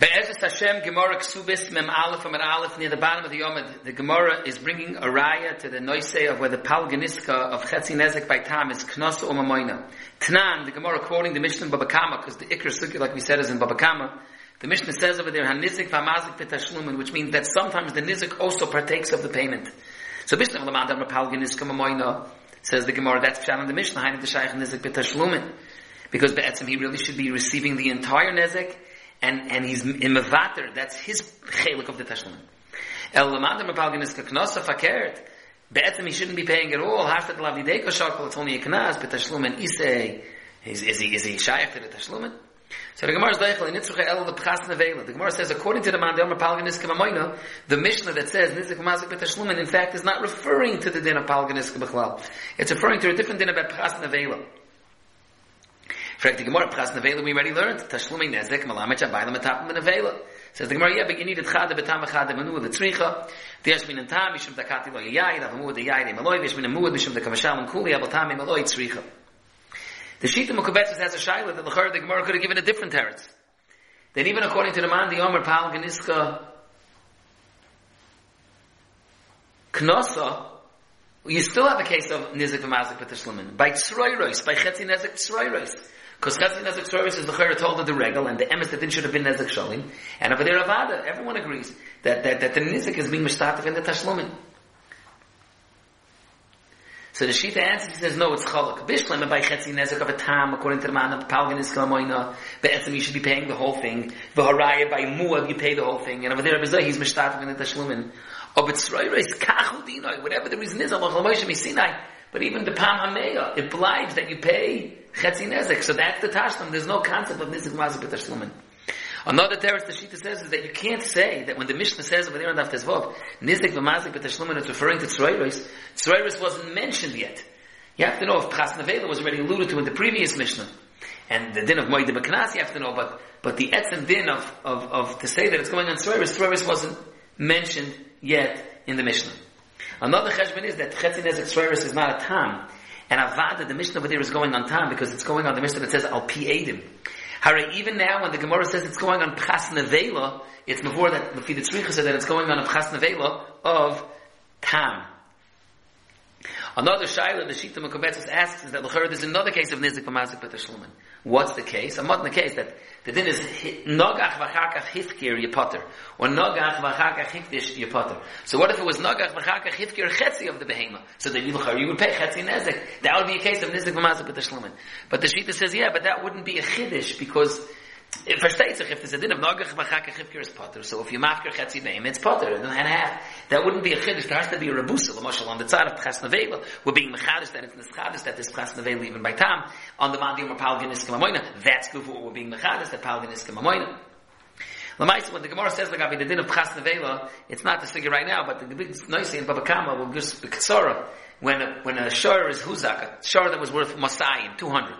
Be'ezus Hashem, Gemara Ksubis, Mem Aleph, Mem Aleph, near the bottom of the Yomad, the Gemara is bringing a raya to the noise of where the Palganiska of Chetzi Nezek by Tam is Knos or Mamoina. Tnan, the Gemara quoting the Mishnah in Babakama, because the Ikr Sukhi, like we said, is in Babakama, the Mishnah says over there, Hanizik Vamazik Petashlumen, which means that sometimes the Nizik also partakes of the payment. So Mishnah Lamandam Palganiska Mamoina, says the Gemara, that's Pshat in the Mishnah, Hainu the Shaykh Nizik Petashlumen. Because Be'etzim, he really should be receiving the entire Nezek, and and he's in mevater that's his chelik of the tashlumin el lamad me palgen is knosa fakert beetzem he shouldn't be paying at all has to love the deko shakol it's only a knas but tashlumin is a is is he is he shaykh to the tashlumin so the Gemara is deichel in Nitzruch El the Pchas Nevela. The Gemara says, according to the man, the Omer Palgan Mamoina, the Mishnah that says Nizik Mazik Betashlumin, in fact, is not referring to the din of Palgan Bechlal. It's referring to a different din about Pchas Nevela. Frag the Gemara, Pras Nevela, we already learned. Tashlumi Nezek, Malamet Shabayla, Matapim Nevela. Says the Gemara, yeah, but you need it Chada, Betam, Chada, Manu, the Tzricha. There's been in Tam, Mishum Takati, Lo Yayid, Avamu, the Yayid, Maloi, There's a Muad, Mishum, and Kuli, Abatam, Maloi, Tzricha. The Shita Mukabetzis has a Shaila that the the Gemara could have given a different teretz. Then even according to the man, the Omer, Pal, Ganiska, Knosa, you still have a case of Nizik V'Mazik B'Tashlumin. By Tzroiros, by Chetzi Nezik Tzroiros. Because Chesed Nezek service is the Chayra told of the regal, and the emes that should have been Nezek Shalim. And over there, Avada, everyone agrees that, that, that the Nezek is being Mishtatif in the Tashlumin. So the Shita answers, says, no, it's Chalak. Bishlam, by Chetzi Nezek of a Tam, according to the man of Palgan is Kalamoina, Be'etzim, you should be paying the whole thing. V'haraya, by Muad, you pay the whole thing. And over there, Abizah, he's Mishtatif in the Tashlumin. Of its is Kachudinoi, whatever the reason is, Allah Moshe Misinai. But even the Pam Hameya, it obliges that you pay Chetzi Nezek. So that's the Tashlim. There's no concept of Nizik Mazik B'Tashlimin. Another teretz the Shita says is that you can't say that when the Mishnah says over there in Daf Tezvot, Nizik v'mazik b'tashlumin, it's referring to Tzroiris. Tzroiris wasn't mentioned yet. You have to know if Pras Nevela was already alluded to in the previous Mishnah. And the din of Moed B'Knas you have to know, but, but the etzem din of, of, of, to say that it's going on Tzroiris, Tzroiris wasn't mentioned yet in the Mishnah. Another cheshbon is that Chetzi Nezek Tzroiris is not a tam. And Avada, the Mishnah over there is going on time because it's going on the Mishnah that says Al Pi Edim. Hare, even now when the Gemara says it's going on Pchas Nevela, it's before that the Tzricha said that it's going on a Pchas Nevela of Tam. Another shaila the Shita Mekabetzis asks is that Lechera there's another case of Nizik B'Mazik B'Tashlumin. What's the case? I'm not in the case that the din is Nogach V'Chakach Hifkir Yipotter or Nogach V'Chakach Hifdish Yipotter. So what if it was Nogach V'Chakach Hifkir Chetzi of the Behema? So then you you would pay Chetzi Nezik. That would be a case of Nizik B'Mazik B'Tashlumin. But the Shita says, yeah, but that wouldn't be a Chiddish because it versteht sich, if there's a din of nogach b'chak chivkir is potter, so if you mafkir chetzi name, it's potter, and half. That wouldn't be a chiddush, there has to be a rebusa, l'moshel, on the side of Pchas Nevela, we're being mechadish, that it's neschadish, that this Pchas Nevela even by tam, on the mandium of Palgin Iskim Amoina, that's for we're being mechadish, that Palgin Iskim Amoina. Lamaisa, when the Gemara says, like, the din of Pchas Nevela, it's not the figure right now, but the big noisy in Babakama will just, the Katsara, when a, when a shor is huzak, a shor that was worth Masayim, 200,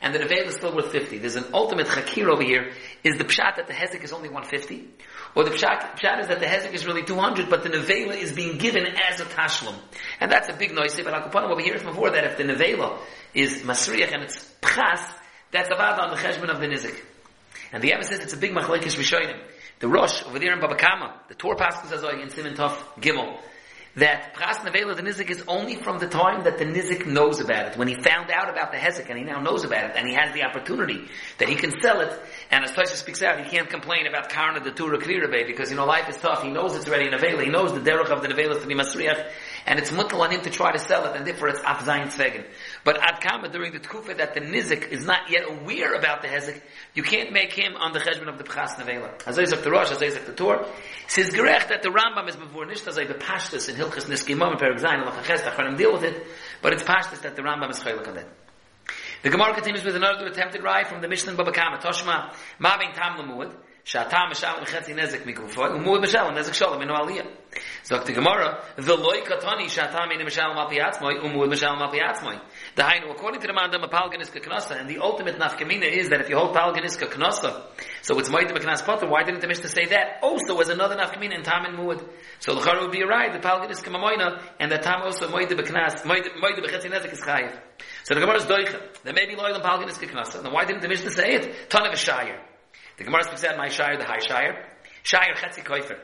and the Nevela is still worth 50. There's an ultimate chakir over here. Is the pshat that the hezek is only 150? Or the pshat, pshat is that the hezek is really 200, but the Nevela is being given as a tashlum. And that's a big noise. But Akupanim over here is before that if the Nevela is masriach and it's pchas, that's avad on the cheshbon of the nizik. And the says it's a big machlekes rishonim. The Rosh over there in Babakama, the Torah Pascal says oh, in Simon Tov Gimel, that Pras Nevela, the Nizik, is only from the time that the Nizik knows about it. When he found out about the Hezek and he now knows about it and he has the opportunity that he can sell it, and as Taisha speaks out, he can't complain about Karna the Tura Krirabe because, you know, life is tough. He knows it's already in Nevela. He knows the derech of the Nevela to be Masriach and it's mutal on him to try to sell it and therefore it's Afzayin Tzvegen. But Ad Kama, during the Tkufa that the Nizik is not yet aware about the Hezek, you can't make him on the Cheshbon of the Pchas Nevela. Azayzak the Rosh, Azayzak the Tor. Says Gerech that the Rambam is before Nishta Zay the Pashtas in Hilchas Niskimam and Perak Zayin, Lachaches, Tachanim deal with it, but it's Pashtas that the Rambam is Chaylik on that. The Gemara continues with another attempted ride from the Mishnah Baba Kama, Toshma, Maving Tam Lamud, Shatam Mishalem Chetzi Nezek Mikufoi, Umud Mishalem Nezek Shalom Inu Aliyah. So the Gemara, the Loi Katani Shatam Inu Mishalem Al Piatzmoi, Umud Mishalem Al Piatzmoi. The Hainu, according to the Mandam of Palganiska Knosta, and the ultimate nafkamina is that if you hold Palganiska Knosta, so it's Moed Meknas Potter, why didn't the Mishnah say that? Also as another nafkamina in Tam and Muad. So the Chara would be right, the Palganiska Mamoina, and the Tam also Moed Meknas, Moed Mechetzi Nezek is Chayiv. So the Gemara is doicha. There may be loyal and palgan is kiknasa. Now why didn't the Mishnah say it? Ton of a shire. The Gemara speaks out my shire, the high shire. Shire chetzi koifer.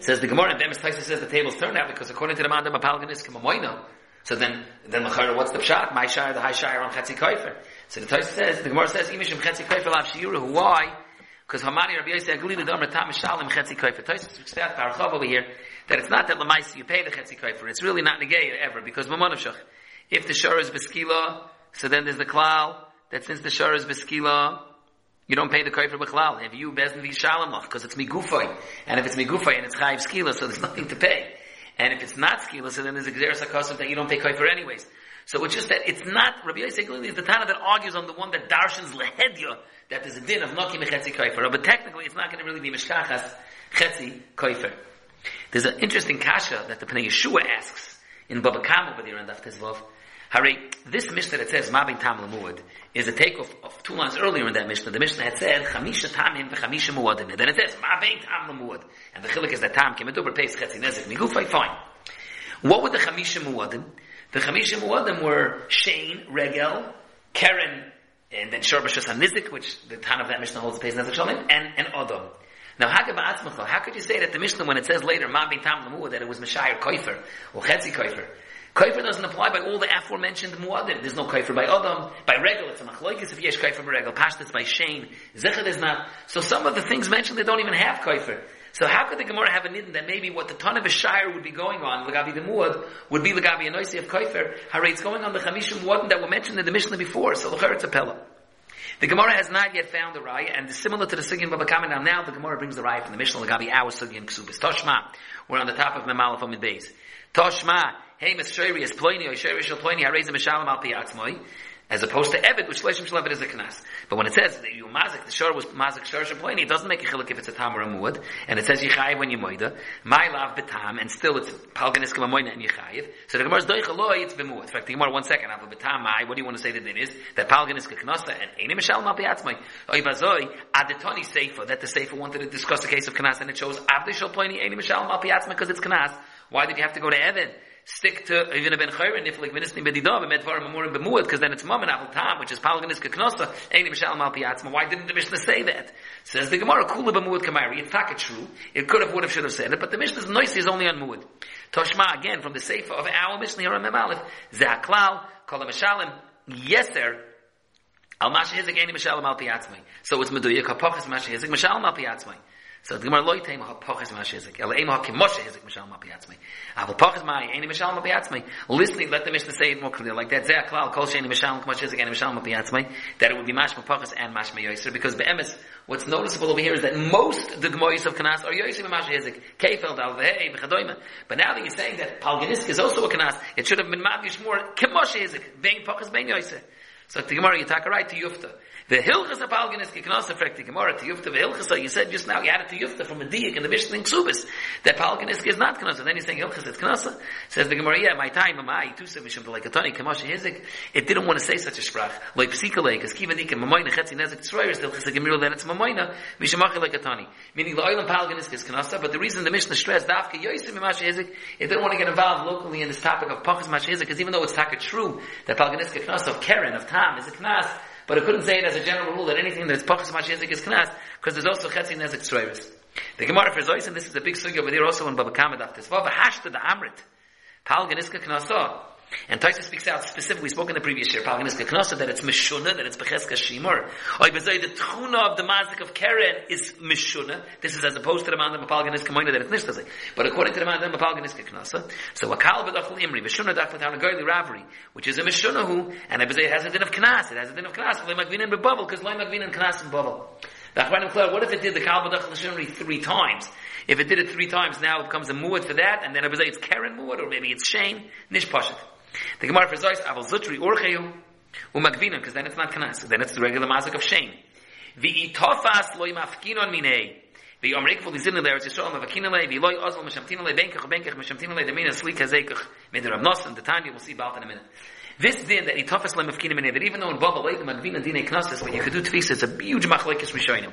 Says the Gemara, and Bemis Taisa says the tables turned out because according to the Mandam Apalganis Kamamoino, so then, then Machara, what's the pshat? My shire, the high shire on chetzi koifer. So the Taisa says, the Gemara says, Imishim chetzi koifer lav shiuru, why? Because Hamani Rabbi Yosef Aglili Dom Ratam Mishalim Chetzi Koifer. Taisa speaks out Parachov over here, that it's not that Lamaisi you pay the Chetzi Koifer. It's really not negay ever, because Mamonavshach. If the shore is Beskila, so then there's the Klal, that since the shore is Beskila, you don't pay the koifer b'chlal. If you bezin v'shalom lach, because it's migufay. And if it's migufay and it's chayiv skila, so there's nothing to pay. And if it's not skila, so then there's a gzeres hakosov that you don't pay koifer anyways. So it's just that it's not, Rabbi Yosef is the Tana that argues on the one that darshans lehedya, that there's a din of noki mechetzi koifer. But technically it's not going to really be mishkachas chetzi koifer. There's an interesting kasha that the Pnei Yeshua asks in Baba Kam over there in Daf. Harry, this Mishnah that says Mabin Tam Lamud is a take of, two lines earlier in that Mishnah. The Mishnah had said Chamisha Tamim v'Chamisha Muadim. Then it says Mabin Tam Lamud. And the chilik is that Tam came over pays Chetzi Nezek Migufay. Fine. What were the Chamisha Muadim? The Chamisha Muadim were Shane, Regel, Karen, and then Shor B'Shas Nizik, which the Tan of that Mishnah holds pays Nezek Shalom, and, and Odom. Now, how could you say that the Mishnah, when it says later, Mabin Tam Lamud, that it was Meshayir Koifer, or Chetzi Koifer, Kaifer doesn't apply by all the aforementioned muadim. There's no kaifer by Adam. By Regel, it's a machloikis if yesh kaifer by Regel. Pashtas by Shane. Zechad is not. So some of the things mentioned, they don't even have kaifer. So how could the Gemara have a nidin that maybe what the ton of a shire would be going on, Lagabi the Muad, would be Lagabi a noisy of Kaifer, how it's going on the Chamishim Muadim that were mentioned in the Mishnah before, so the it's a Pella. The Gemara has not yet found the raya, and similar to the Sugyan Baba Kama, now, now the Gemara brings the raya from the Mishnah, Lagabi our Sugyan Ksubis. Toshma, we're on the top of Memalaf Amid Beis. Toshma, as opposed to Evid, which Shleshim Shalavid is a Knas. But when it says that you mazik, the shor was mazik shor shaploini, it doesn't make a chiluk if it's a tam or a muad, and it says yichayiv when you moida, my lav betam, and still it's palganisk moida and yichayiv. So the Gemara is doichaloi, it's bemuad. In fact, the Gemara, one second, aval betam, my, what do you want to say that it is? That palganisk knasa, and any mishalim al piyatzmoi. Oy bazoi, adetoni seifa, that the seifa wanted to discuss the case of Knas, and it shows avdi shaploini, any mishalim al because it's Knas. Why did you have to go to Evid? Stick to even a ben chayrin if like minisni bedidav and medvar mamurim bemuad because then it's mom and apple tam which is palganis kaknosa ain't mishalom al piatzma why didn't the Mishnah say that? Says the Gemara kula bemuad kamari it's not true. It could have would have should have said it but the Mishnah's noisy is only on muad. Toshma again from the sefer of our Mishnah here on Memalef Zaklal kol mishalim yeser al masha hizik ain't mishalom al piatzma so it's meduyik hapachas masha hizik mishalom al piatzma so the Gemara loy tema hapachas mashizik. El ema hakimoshe hizik mishal ma piatzmei. Aval pachas ma any mishal ma piatzmei. Listening, let the Mishnah say it more clearly. Like that, zeh klal kol sheni mishal kimosh hizik any mishal ma piatzmei. That it would be mashma pachas and mashma yoiser. Because be'emes, what's noticeable over here is that most the Gemoyis of Kanas are yoiser ma mashma hizik. Keifeld al vehei v'chadoyma. But now that you're saying that palganisk is also a Kanas, it should have been magish more kimosh hizik. Bein pachas bein yoiser. So the Gemara, you a right to Yufta. The Hilchas of Palgan is Kiknos affect the Gemara to Yufta. The Hilchas, you said just now, you added to Yufta from a Diyik in the Mishnah in Ksubis. That Palgan is not Knos. Then you're saying Hilchas is Knosa. Says the Gemara, yeah, my time, mishim like a tani, Kamash Hizik. It didn't want to say such a sprach. Like Psikale, because Kiva Nika, Mamoina, Chetzi Nezik, Tzroyer, still Chesed Gemir, then it's Mamoina, like a tani. Meaning the oil and Palgan is Knosa, but the reason the Mishnah stressed, Dafka Yoisim Mash Hizik, it didn't want to get involved locally in this topic of Pachas Mash Hizik, because even though it's taka true that Palgan is Knosa of Karen, of Tam, is a Knas, but I couldn't say it as a general rule that anything that's pachas mashiach is knas, because there's also chetzi nezik tzroiris. The Gemara for Zois, and this is a big sugi over there also in Baba Kama Daf Tesvav, hashta the amrit, pal ganiska knasa. And Taisa speaks out specifically, we spoke in the previous year, pal ganiska knasa, that it's mishuna, that it's becheska shimur. Oy bezay, the tchuna of the mazik of Keren is mishuna. This is as opposed to the man of pal ganiska moina that it's nishtazay. But according to the man of pal ganiska knasa, so a kal bedachul imri, mishuna dachlat on a goyli ravri, which is a mishuna who, and it has a din of knas, it has a din of knas, loy magvin in bubble, because loy magvin in knas in bubble. What if it did the Kal Badach three times? If it did it three times, now it becomes a muad for that, and then it's Karen muad, or maybe it's Shane, Nish Pashat. The Gemara for Zois, Aval Zutri Urcheu, Umagvinim, because then it's not Kanas, then it's the regular Mazik of shame. V'itofas loy mafkinon minei. V'yomrik v'lizin l'eretz Yisrael mavakin alei, The Loi Ozal alei, benkach benkach mishamtin alei, demina sli kazekach, medar avnos, and the time you will see about in a minute. This din that itofas loy mafkinon minei, that even though in Baba Leik magvin and dinei knosses, when you could do tefis, it's a huge machlekes rishonim.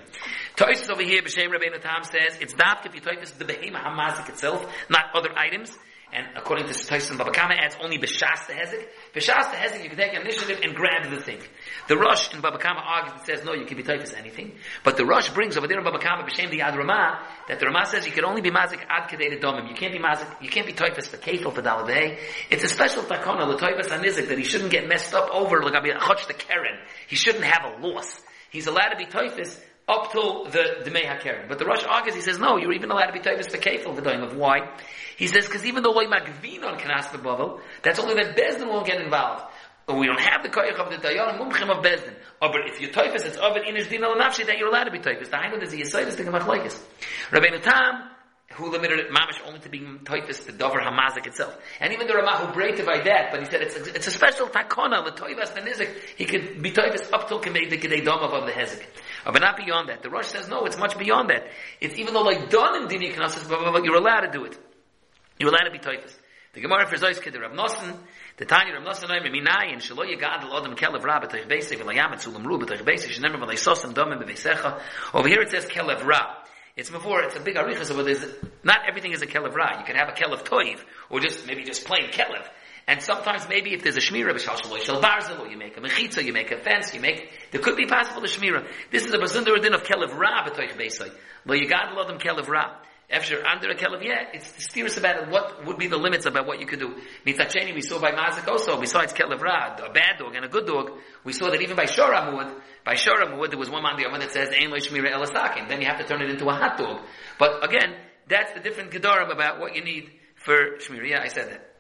Toises over here, B'Shem Rabbeinu Tam says, it's not if you toifis the behema hamazik itself, not other items, and according to Tyson Babakama adds only B'shas the Hezek. B'shas the Hezek, you can take initiative and grab the thing. The Rosh in Babakama argues and says, no, you can be typhus anything. But the Rosh brings over there in Babakama, B'shem the Ad Ramah, that the Ramah says you can only be mazik ad kedei domim. You can't be mazik, you can't be typhus for kefil for daladei. It's a special takona, the typhus anizik, that he shouldn't get messed up over, like chotch the keren. He shouldn't have a loss. He's allowed to be typhus up till the the Keren. But the Rosh argues, he says, no, you're even allowed to be typhus for kefil the doing of why? He says, because even though loy magvin on kanas the bubble, that's only that Bezdin won't get involved. But we don't have the koyach of the dayan mumchim of Bezdin. Oh, but if you're typhus, it's of it in his din nafshi that you're allowed to be typhus. The Hainu is the Yisayis thing of Machlaikis. Rabbeinu who limited it mamish only to being typhus, the dover hamazik itself. And even the Ramah who by that, but he said it's a, it's a special takona, the typhus the nizik, he could be typhus up till the kedei dom of the hezik. But not beyond that. The Rosh says no, it's much beyond that. It's even though like done in dini knasis, you're allowed to do it. You're allowed to be typhus. The Gemara for Zois Kid Rav the Tanya Rav Nosson Oim Minai and Shelo Yagad Lodem Kelev Ra B'Tech Beisei V'Layam Etzulam Ru B'Tech Beisei Shenemar V'Lay Sosem Domim B'Veisecha. Over here it says Kelev Ra. It's before, it's a big arichas, but there's, not everything is a Kelev Ra. You can have a Kelev Toiv, or just, maybe just plain Kelev. And sometimes maybe if there's a shmira barzel, you make a mechitza, you make a fence, you make, there could be possible a shmira. This is a basundar din of kelev ra b'toich beisay. Lo yigad lo them kelev ra. After under a kelev, yeah, it's mysterious about it. what would be the limits about what you could do. Mitzacheni, we saw by Mazik also, besides kelev ra, a bad dog and a good dog, we saw that even by Shoramud, by Shoramud, there was one man the other that says, Ein lo shmira elasakin. Then you have to turn it into a hot dog. But again, that's the different gedarim about what you need for shmira. Yeah, I said that.